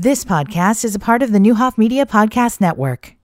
This podcast is a part of the Neuhoff Media Podcast Network.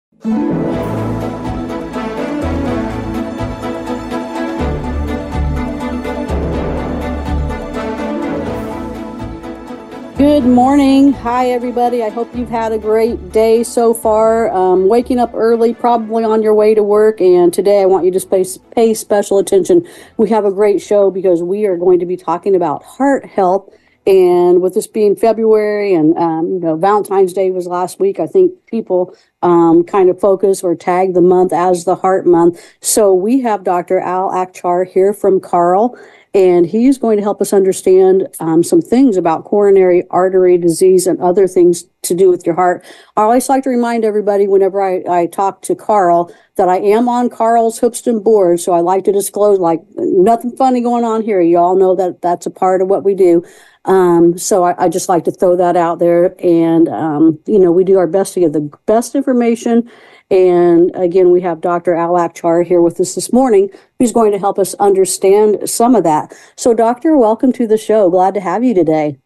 Good morning. Hi, everybody. I hope you've had a great day so far. Um, waking up early, probably on your way to work. And today I want you to pay, pay special attention. We have a great show because we are going to be talking about heart health. And with this being February and um, you know Valentine's Day was last week, I think people um, kind of focus or tag the month as the Heart Month. So we have Dr. Al Akchar here from Carle, and he's going to help us understand um, some things about coronary artery disease and other things to do with your heart. I always like to remind everybody whenever I, I talk to Carle that I am on Carle's Hoopeston board, so I like to disclose like nothing funny going on here. You all know that that's a part of what we do. Um, so I, I, just like to throw that out there, and um, you know we do our best to get the best information and again, we have Dr. Al Akchar here with us this morning, who's going to help us understand some of that. So, Doctor, welcome to the show. Glad to have you today.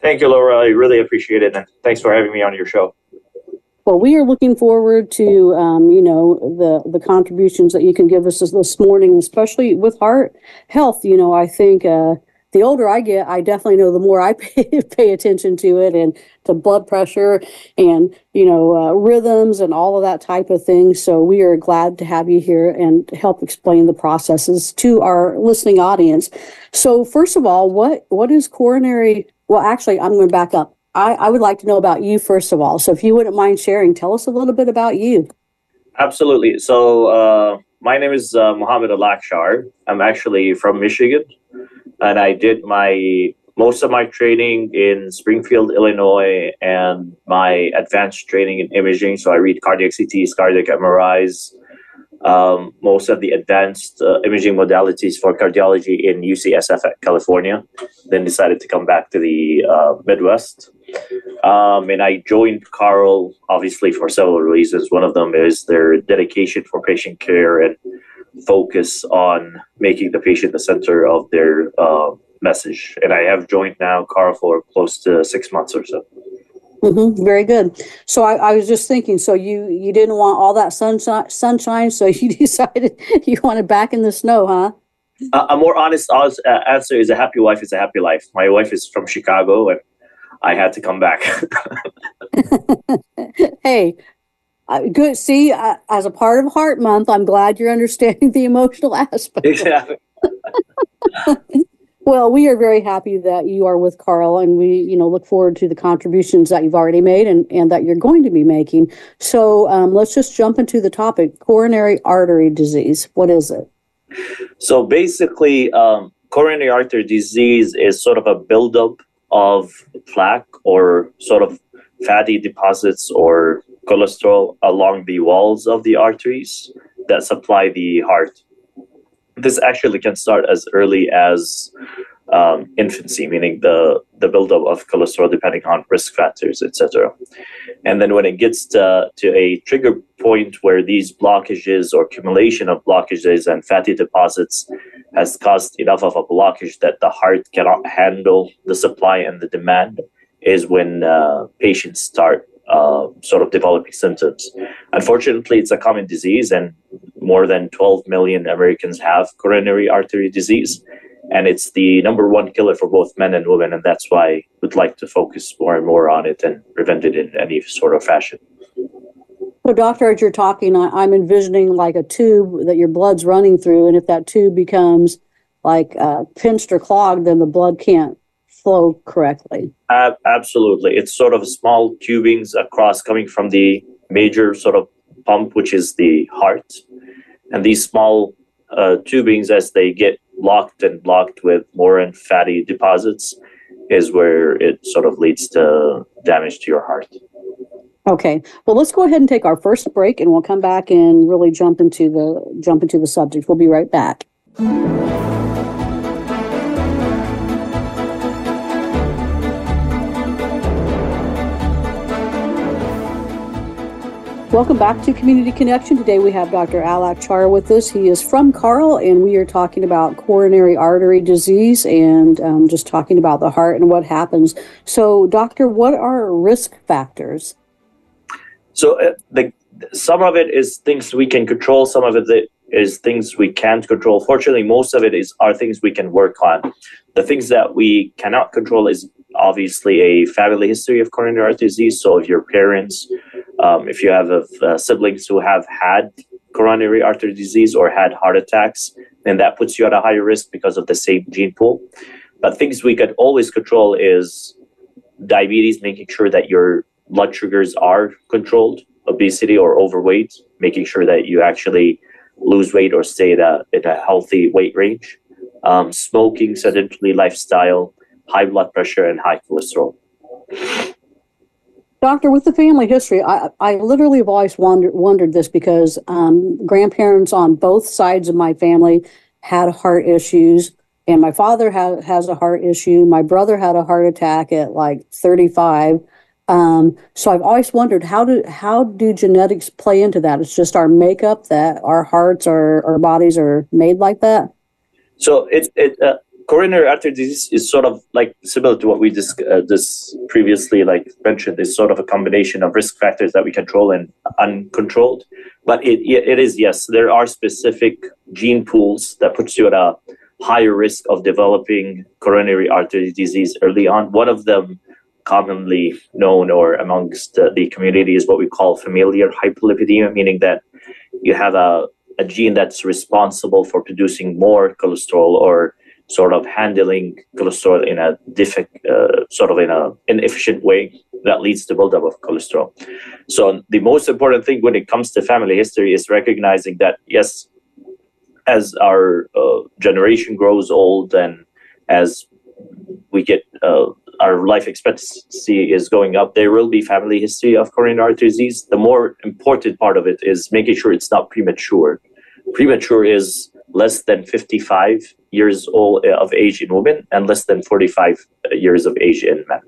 Thank you, Laura. I really appreciate it. And thanks for having me on your show. Well, we are looking forward to, um, you know, the, the contributions that you can give us this, this morning, especially with heart health. You know, I think uh, the older I get, I definitely know the more I pay, pay attention to it and to blood pressure and, you know, uh, rhythms and all of that type of thing. So we are glad to have you here and help explain the processes to our listening audience. So first of all, what, what is coronary? Well, actually, I'm going to back up. I, I would like to know about you first of all. So if you wouldn't mind sharing, tell us a little bit about you. Absolutely. So uh, my name is uh, Mohammad Al-Akchar. I'm actually from Michigan and I did my most of my training in Springfield, Illinois, and my advanced training in imaging. So I read cardiac CTs, cardiac MRIs, um, most of the advanced uh, imaging modalities for cardiology in UCSF at California. Then decided to come back to the uh, Midwest. Um, and I joined Carle, obviously for several reasons. One of them is their dedication for patient care and focus on making the patient the center of their uh, message. And I have joined now Carle for close to six months or so. Mm-hmm, very good. So I, I, was just thinking. So you you didn't want all that sunshine, sunshine. So you decided you wanted back in the snow, huh? Uh, a more honest answer is a happy wife is a happy life. My wife is from Chicago, and I had to come back. hey, uh, good. See, uh, as a part of Heart Month, I'm glad you're understanding the emotional aspect. Exactly. well, we are very happy that you are with Carle, and we, you know, look forward to the contributions that you've already made and, and that you're going to be making. So um, let's just jump into the topic: coronary artery disease. What is it? So basically, um, coronary artery disease is sort of a buildup of plaque or sort of fatty deposits or cholesterol along the walls of the arteries that supply the heart. This actually can start as early as um, infancy, meaning the, the buildup of cholesterol depending on risk factors, etc. And then when it gets to, to a trigger point where these blockages or accumulation of blockages and fatty deposits has caused enough of a blockage that the heart cannot handle the supply and the demand, is when uh, patients start uh, sort of developing symptoms. Unfortunately, it's a common disease, and more than 12 million Americans have coronary artery disease. And it's the number one killer for both men and women, and that's why we'd like to focus more and more on it and prevent it in any sort of fashion. So, doctor, as you're talking, I'm envisioning like a tube that your blood's running through, and if that tube becomes like uh, pinched or clogged, then the blood can't flow correctly. Uh, absolutely. It's sort of small tubings across coming from the major sort of pump, which is the heart. And these small uh, tubings, as they get locked and blocked with more and fatty deposits, is where it sort of leads to damage to your heart. Okay. Well, let's go ahead and take our first break, and we'll come back and really jump into the jump into the subject. We'll be right back. Welcome back to Community Connection. Today we have Dr. Al-Akchar with us. He is from Carle, and we are talking about coronary artery disease and um, just talking about the heart and what happens. So, Doctor, what are risk factors? So, uh, the, some of it is things we can control, some of it is things we can't control. Fortunately, most of it is are things we can work on. The things that we cannot control is obviously a family history of coronary artery disease. So, if your parents, um, if you have uh, siblings who have had coronary artery disease or had heart attacks, then that puts you at a higher risk because of the same gene pool. But things we could always control is diabetes, making sure that your blood sugars are controlled, obesity or overweight, making sure that you actually lose weight or stay at a, at a healthy weight range, um, smoking, sedentary lifestyle, high blood pressure, and high cholesterol. Doctor, with the family history, I, I literally have always wondered, wondered this because um, grandparents on both sides of my family had heart issues, and my father ha- has a heart issue. My brother had a heart attack at like 35. Um, so I've always wondered how do how do genetics play into that? It's just our makeup that our hearts or our bodies are made like that. So it it uh, coronary artery disease is sort of like similar to what we just uh, previously like mentioned. Is sort of a combination of risk factors that we control and uncontrolled. But it it is yes there are specific gene pools that puts you at a higher risk of developing coronary artery disease early on. One of them commonly known or amongst the, community is what we call familial hyperlipidemia meaning that you have a, a gene that's responsible for producing more cholesterol or sort of handling cholesterol in a difficult, uh, sort of in a inefficient way that leads to buildup of cholesterol. So the most important thing when it comes to family history is recognizing that yes, as our uh, generation grows old and as we get uh, our life expectancy is going up, there will be family history of coronary artery disease. The more important part of it is making sure it's not premature. Premature is less than 55 years old uh, of age in women and less than 45 years of age in men.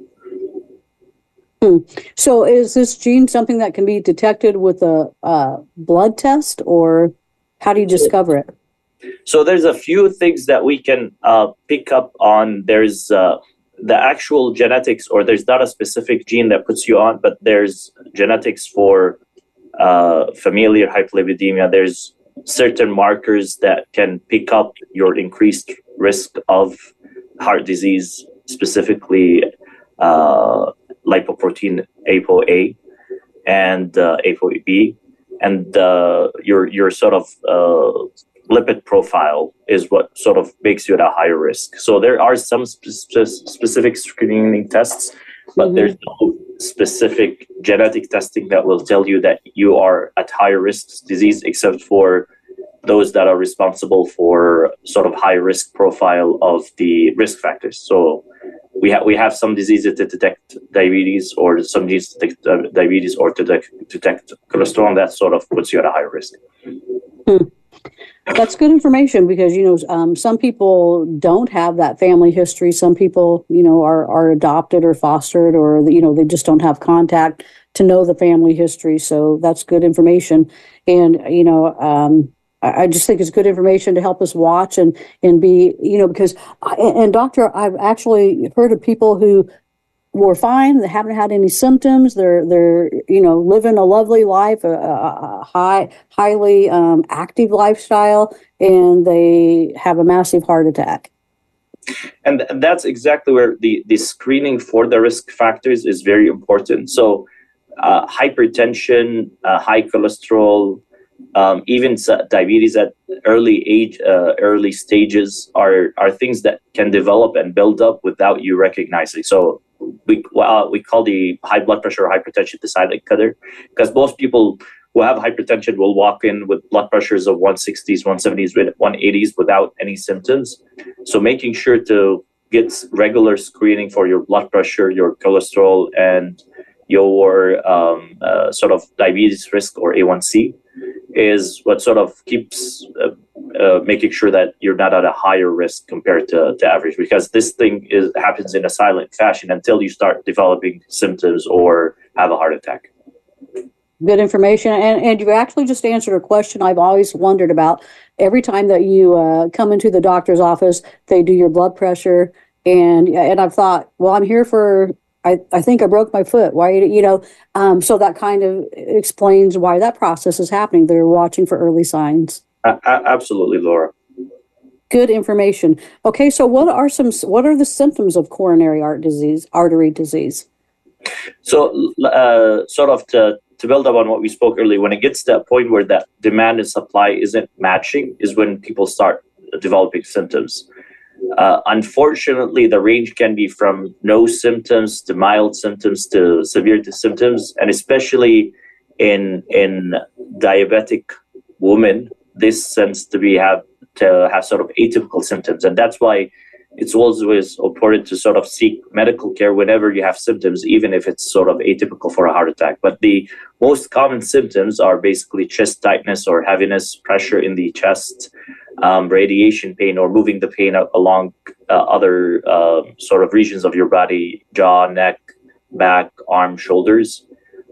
Hmm. So, is this gene something that can be detected with a uh, blood test, or how do you discover it? So, there's a few things that we can uh, pick up on. There's uh, the actual genetics, or there's not a specific gene that puts you on, but there's genetics for uh, familial hyperlipidemia. There's certain markers that can pick up your increased risk of heart disease, specifically uh, lipoprotein ApoA and uh, ApoB, and uh, your your sort of uh, lipid profile is what sort of makes you at a higher risk. So there are some spe- specific screening tests, but mm-hmm. there's no specific genetic testing that will tell you that you are at higher risk disease, except for those that are responsible for sort of high risk profile of the risk factors. So we have we have some diseases to detect diabetes, or some genes to detect uh, diabetes, or to detect, detect cholesterol. And that sort of puts you at a higher risk. Hmm. That's good information because you know um, some people don't have that family history. Some people you know are are adopted or fostered, or you know they just don't have contact to know the family history. So that's good information. And you know um, I just think it's good information to help us watch and and be you know because and doctor I've actually heard of people who were fine they haven't had any symptoms. They're they're you know living a lovely life a, a high highly um, active lifestyle and they have a massive heart attack. And that's exactly where the the screening for the risk factors is very important. So uh, hypertension uh, high cholesterol um, even diabetes at early age, uh, early stages are are things that can develop and build up without you recognizing. So we well, we call the high blood pressure or hypertension the silent killer because most people who have hypertension will walk in with blood pressures of 160s, 170s, 180s without any symptoms. So making sure to get regular screening for your blood pressure, your cholesterol, and your um, uh, sort of diabetes risk or A1C is what sort of keeps uh, uh, making sure that you're not at a higher risk compared to, to average because this thing is happens in a silent fashion until you start developing symptoms or have a heart attack. Good information, and and you actually just answered a question I've always wondered about. Every time that you uh, come into the doctor's office, they do your blood pressure, and and I've thought, well, I'm here for. I, I think I broke my foot. Why you know? Um, so that kind of explains why that process is happening. They're watching for early signs. Uh, absolutely, Laura. Good information. Okay, so what are some what are the symptoms of coronary art disease, artery disease? So, uh, sort of to to build up on what we spoke earlier, when it gets to that point where that demand and supply isn't matching, is when people start developing symptoms. Uh, unfortunately, the range can be from no symptoms to mild symptoms to severe symptoms, and especially in in diabetic women, this tends to be have to have sort of atypical symptoms, and that's why it's always important to sort of seek medical care whenever you have symptoms, even if it's sort of atypical for a heart attack. But the most common symptoms are basically chest tightness or heaviness, pressure in the chest, um, radiation pain, or moving the pain along uh, other uh, sort of regions of your body, jaw, neck, back, arm, shoulders,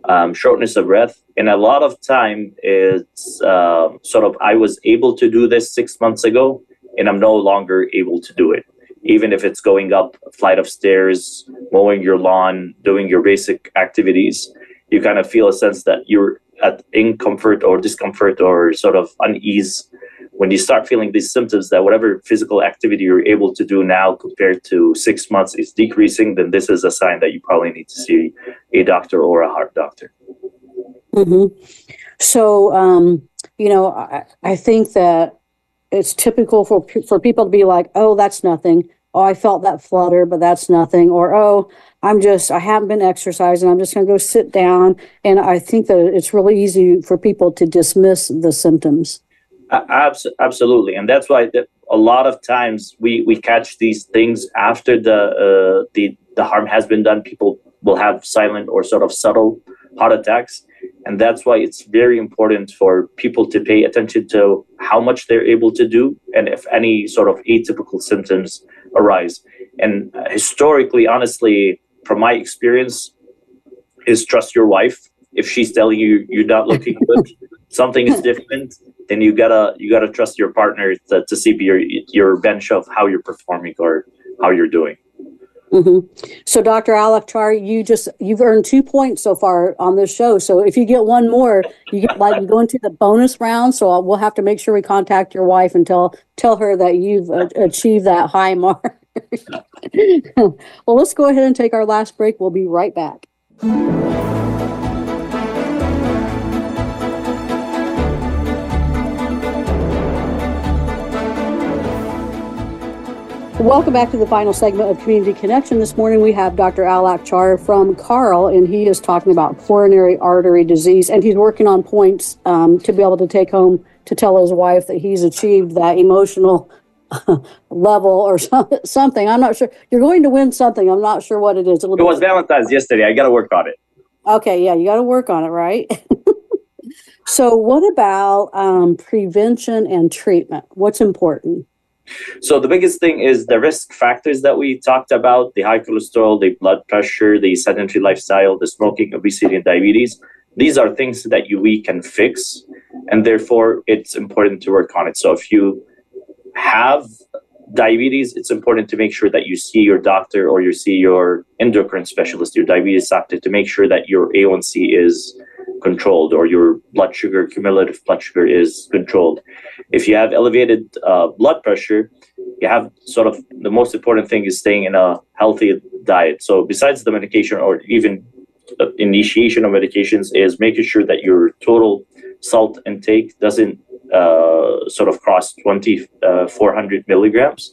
um, shortness of breath. And a lot of time it's uh, sort of, I was able to do this six months ago, and I'm no longer able to do it even if it's going up a flight of stairs, mowing your lawn, doing your basic activities, you kind of feel a sense that you're at incomfort or discomfort or sort of unease when you start feeling these symptoms that whatever physical activity you're able to do now compared to six months is decreasing, then this is a sign that you probably need to see a doctor or a heart doctor. Mm-hmm. So, um, you know, I, I think that it's typical for for people to be like, "Oh, that's nothing." oh, I felt that flutter, but that's nothing. Or, oh, I'm just, I haven't been exercising. I'm just going to go sit down. And I think that it's really easy for people to dismiss the symptoms. Absolutely. And that's why a lot of times we, we catch these things after the, uh, the, the harm has been done. People will have silent or sort of subtle heart attacks. And that's why it's very important for people to pay attention to how much they're able to do and if any sort of atypical symptoms arise. And historically, honestly, from my experience, is trust your wife. If she's telling you you're not looking good, something is different, then you gotta you gotta trust your partner to, to see your your bench of how you're performing or how you're doing. Mm-hmm. So, Dr. Al-Akchar, you just you've earned two points so far on this show. So, if you get one more, you get like you go into the bonus round. So, we'll have to make sure we contact your wife and tell tell her that you've uh, achieved that high mark. well, let's go ahead and take our last break. We'll be right back. Welcome back to the final segment of Community Connection. This morning we have Dr. Al Akchar from Carle, and he is talking about coronary artery disease, and he's working on points um, to be able to take home to tell his wife that he's achieved that emotional level or something. I'm not sure. You're going to win something. I'm not sure what it is. It was Valentine's yesterday. I got to work on it. Okay, yeah, you got to work on it, right? so, what about um, prevention and treatment? What's important? So the biggest thing is the risk factors that we talked about: the high cholesterol, the blood pressure, the sedentary lifestyle, the smoking, obesity, and diabetes. These are things that you we can fix, and therefore it's important to work on it. So if you have diabetes, it's important to make sure that you see your doctor or you see your endocrine specialist, your diabetes doctor, to make sure that your A1C is controlled or your blood sugar, cumulative blood sugar is controlled. If you have elevated uh, blood pressure, you have sort of the most important thing is staying in a healthy diet. So besides the medication or even initiation of medications is making sure that your total salt intake doesn't uh, sort of cross 2400 uh, milligrams.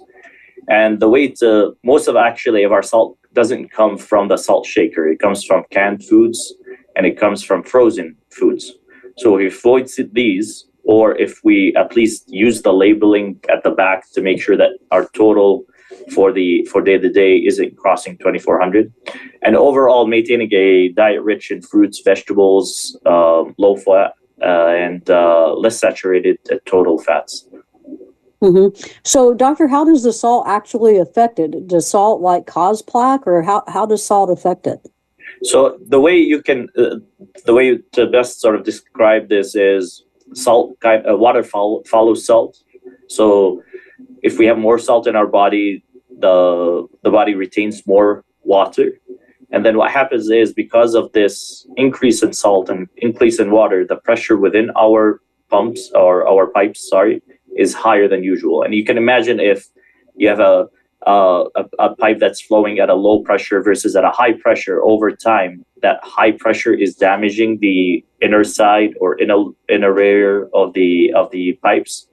And the way to most of actually of our salt doesn't come from the salt shaker. It comes from canned foods and it comes from frozen foods. So if we avoid these, or if we at least use the labeling at the back to make sure that our total for the for day to day isn't crossing 2400 and overall maintaining a diet rich in fruits vegetables uh, low fat uh, and uh, less saturated total fats Mm-hmm. So, doctor, how does the salt actually affect it? Does salt like cause plaque, or how how does salt affect it? So the way you can, uh, the way to best sort of describe this is salt, kind uh, water follow, follows salt. So if we have more salt in our body, the the body retains more water. And then what happens is because of this increase in salt and increase in water, the pressure within our pumps or our pipes, sorry, is higher than usual. And you can imagine if you have a uh, a, a, pipe that's flowing at a low pressure versus at a high pressure over time, that high pressure is damaging the inner side or inner inner layer of the of the pipes,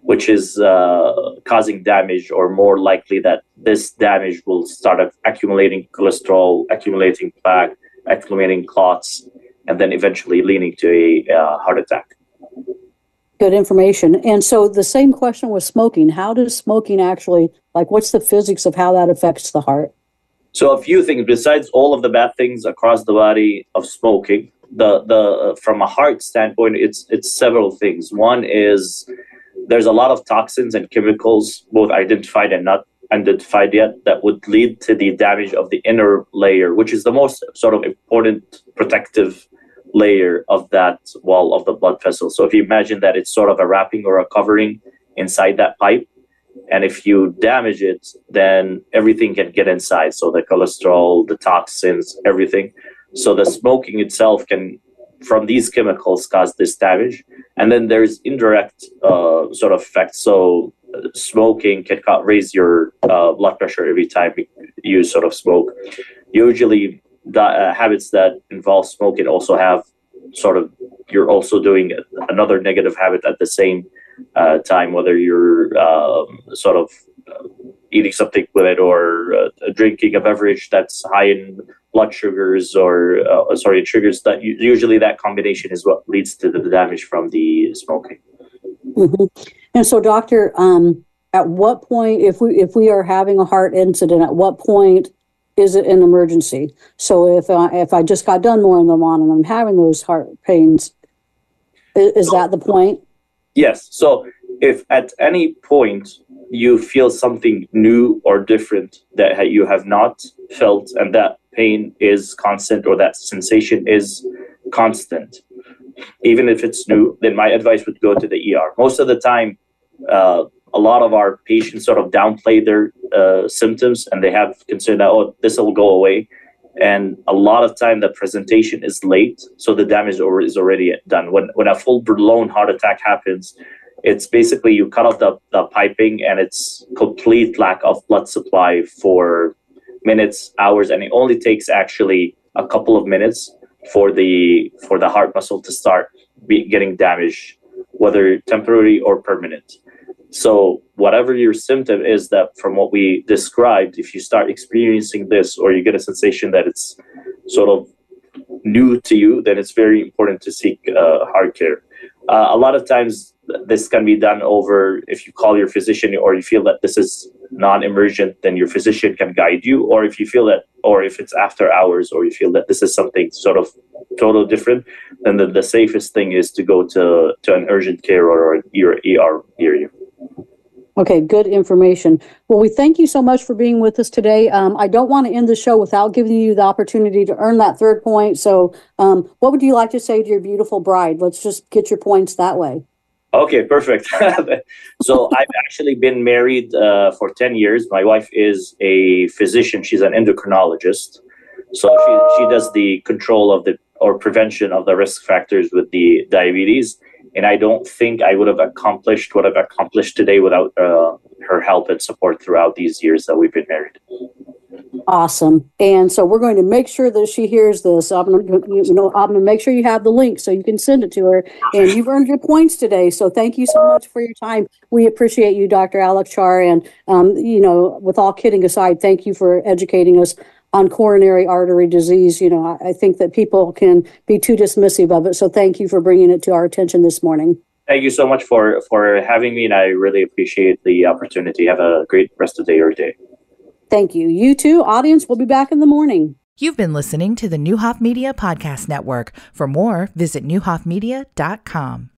which is uh, causing damage, or more likely that this damage will start accumulating cholesterol, accumulating plaque, accumulating clots, and then eventually leading to a uh, heart attack. Good information. And so the same question with smoking. How does smoking actually, like, what's the physics of how that affects the heart? So a few things besides all of the bad things across the body of smoking. The the from a heart standpoint, it's it's several things. One is there's a lot of toxins and chemicals, both identified and not identified yet, that would lead to the damage of the inner layer, which is the most sort of important protective layer of that wall of the blood vessel. So if you imagine that it's sort of a wrapping or a covering inside that pipe, and if you damage it, then everything can get inside. So the cholesterol, the toxins, everything. So the smoking itself can, from these chemicals, cause this damage. And then there's indirect uh, sort of effects. So smoking can raise your uh, blood pressure every time you sort of smoke. Usually, uh, habits that involve smoking also have sort of you're also doing another negative habit at the same uh, time, whether you're um, sort of uh, eating something with it or uh, drinking a beverage that's high in blood sugars or uh, sorry sugars that usually that combination is what leads to the damage from the smoking. Mm-hmm. And so, doctor, um, at what point, if we if we are having a heart incident, at what point is it an emergency? So if I, if I just got done mowing the lawn and I'm having those heart pains, is, is that the point? Yes. So if at any point you feel something new or different that you have not felt and that pain is constant or that sensation is constant, even if it's new, then my advice would go to the ER. Most of the time, uh, a lot of our patients sort of downplay their uh, symptoms and they have concern that oh this will go away. And a lot of time the presentation is late so the damage is already done. When when a full blown heart attack happens it's basically you cut off the, the piping and it's complete lack of blood supply for minutes hours and it only takes actually a couple of minutes for the for the heart muscle to start be, getting damaged whether temporary or permanent so whatever your symptom is that from what we described, if you start experiencing this or you get a sensation that it's sort of new to you, then it's very important to seek uh, heart care. Uh, a lot of times this can be done over if you call your physician or you feel that this is non-emergent then your physician can guide you or if you feel that or if it's after hours or you feel that this is something sort of totally different then the, the safest thing is to go to, to an urgent care or an ER near you. Okay, good information. Well, we thank you so much for being with us today. Um, I don't want to end the show without giving you the opportunity to earn that third point. So, um, what would you like to say to your beautiful bride? Let's just get your points that way. Okay, perfect. so, I've actually been married uh, for 10 years. My wife is a physician, she's an endocrinologist. So, she, she does the control of the or prevention of the risk factors with the diabetes and I don't think I would have accomplished what I've accomplished today without uh, her help and support throughout these years that we've been married. Awesome. And so we're going to make sure that she hears this. I'm going to, you know, I'm going to make sure you have the link so you can send it to her. And you've earned your points today. So thank you so much for your time. We appreciate you, Dr. Al-Akchar. And, um, you know, with all kidding aside, thank you for educating us on coronary artery disease. You know, I, I think that people can be too dismissive of it. So thank you for bringing it to our attention this morning. Thank you so much for for having me, and I really appreciate the opportunity. Have a great rest of the day or day. Thank you. You too, audience. We'll be back in the morning. You've been listening to the Neuhoff Media Podcast Network. For more, visit neuhoffmedia.com.